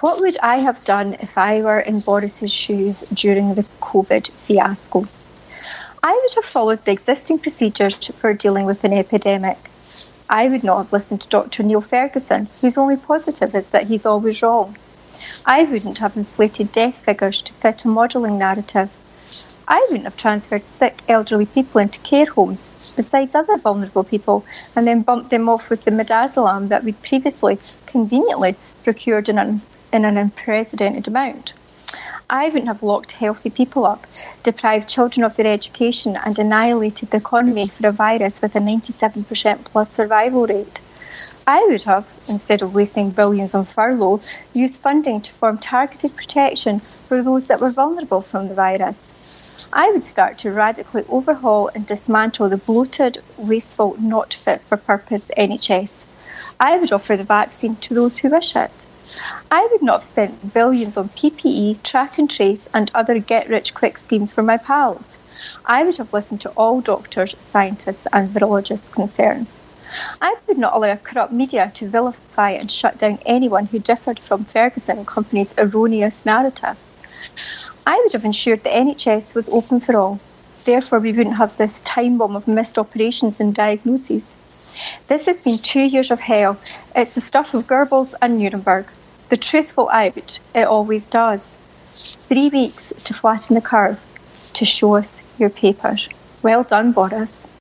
What would I have done if I were in Boris's shoes during the COVID fiasco? I would have followed the existing procedures for dealing with an epidemic. I would not have listened to Dr. Neil Ferguson, whose only positive is that he's always wrong. I wouldn't have inflated death figures to fit a modelling narrative. I wouldn't have transferred sick elderly people into care homes, besides other vulnerable people, and then bumped them off with the midazolam that we'd previously conveniently procured in an, in an unprecedented amount. I wouldn't have locked healthy people up, deprived children of their education, and annihilated the economy for a virus with a 97% plus survival rate. I would have, instead of wasting billions on furlough, used funding to form targeted protection for those that were vulnerable from the virus. I would start to radically overhaul and dismantle the bloated, wasteful, not fit for purpose NHS. I would offer the vaccine to those who wish it. I would not have spent billions on PPE, track and trace, and other get rich quick schemes for my pals. I would have listened to all doctors, scientists, and virologists' concerns. I would not allow corrupt media to vilify and shut down anyone who differed from Ferguson and Company's erroneous narrative. I would have ensured the NHS was open for all. Therefore, we wouldn't have this time bomb of missed operations and diagnoses. This has been two years of hell. It's the stuff of Goebbels and Nuremberg. The truth will out. It always does. Three weeks to flatten the curve, to show us your papers. Well done, Boris.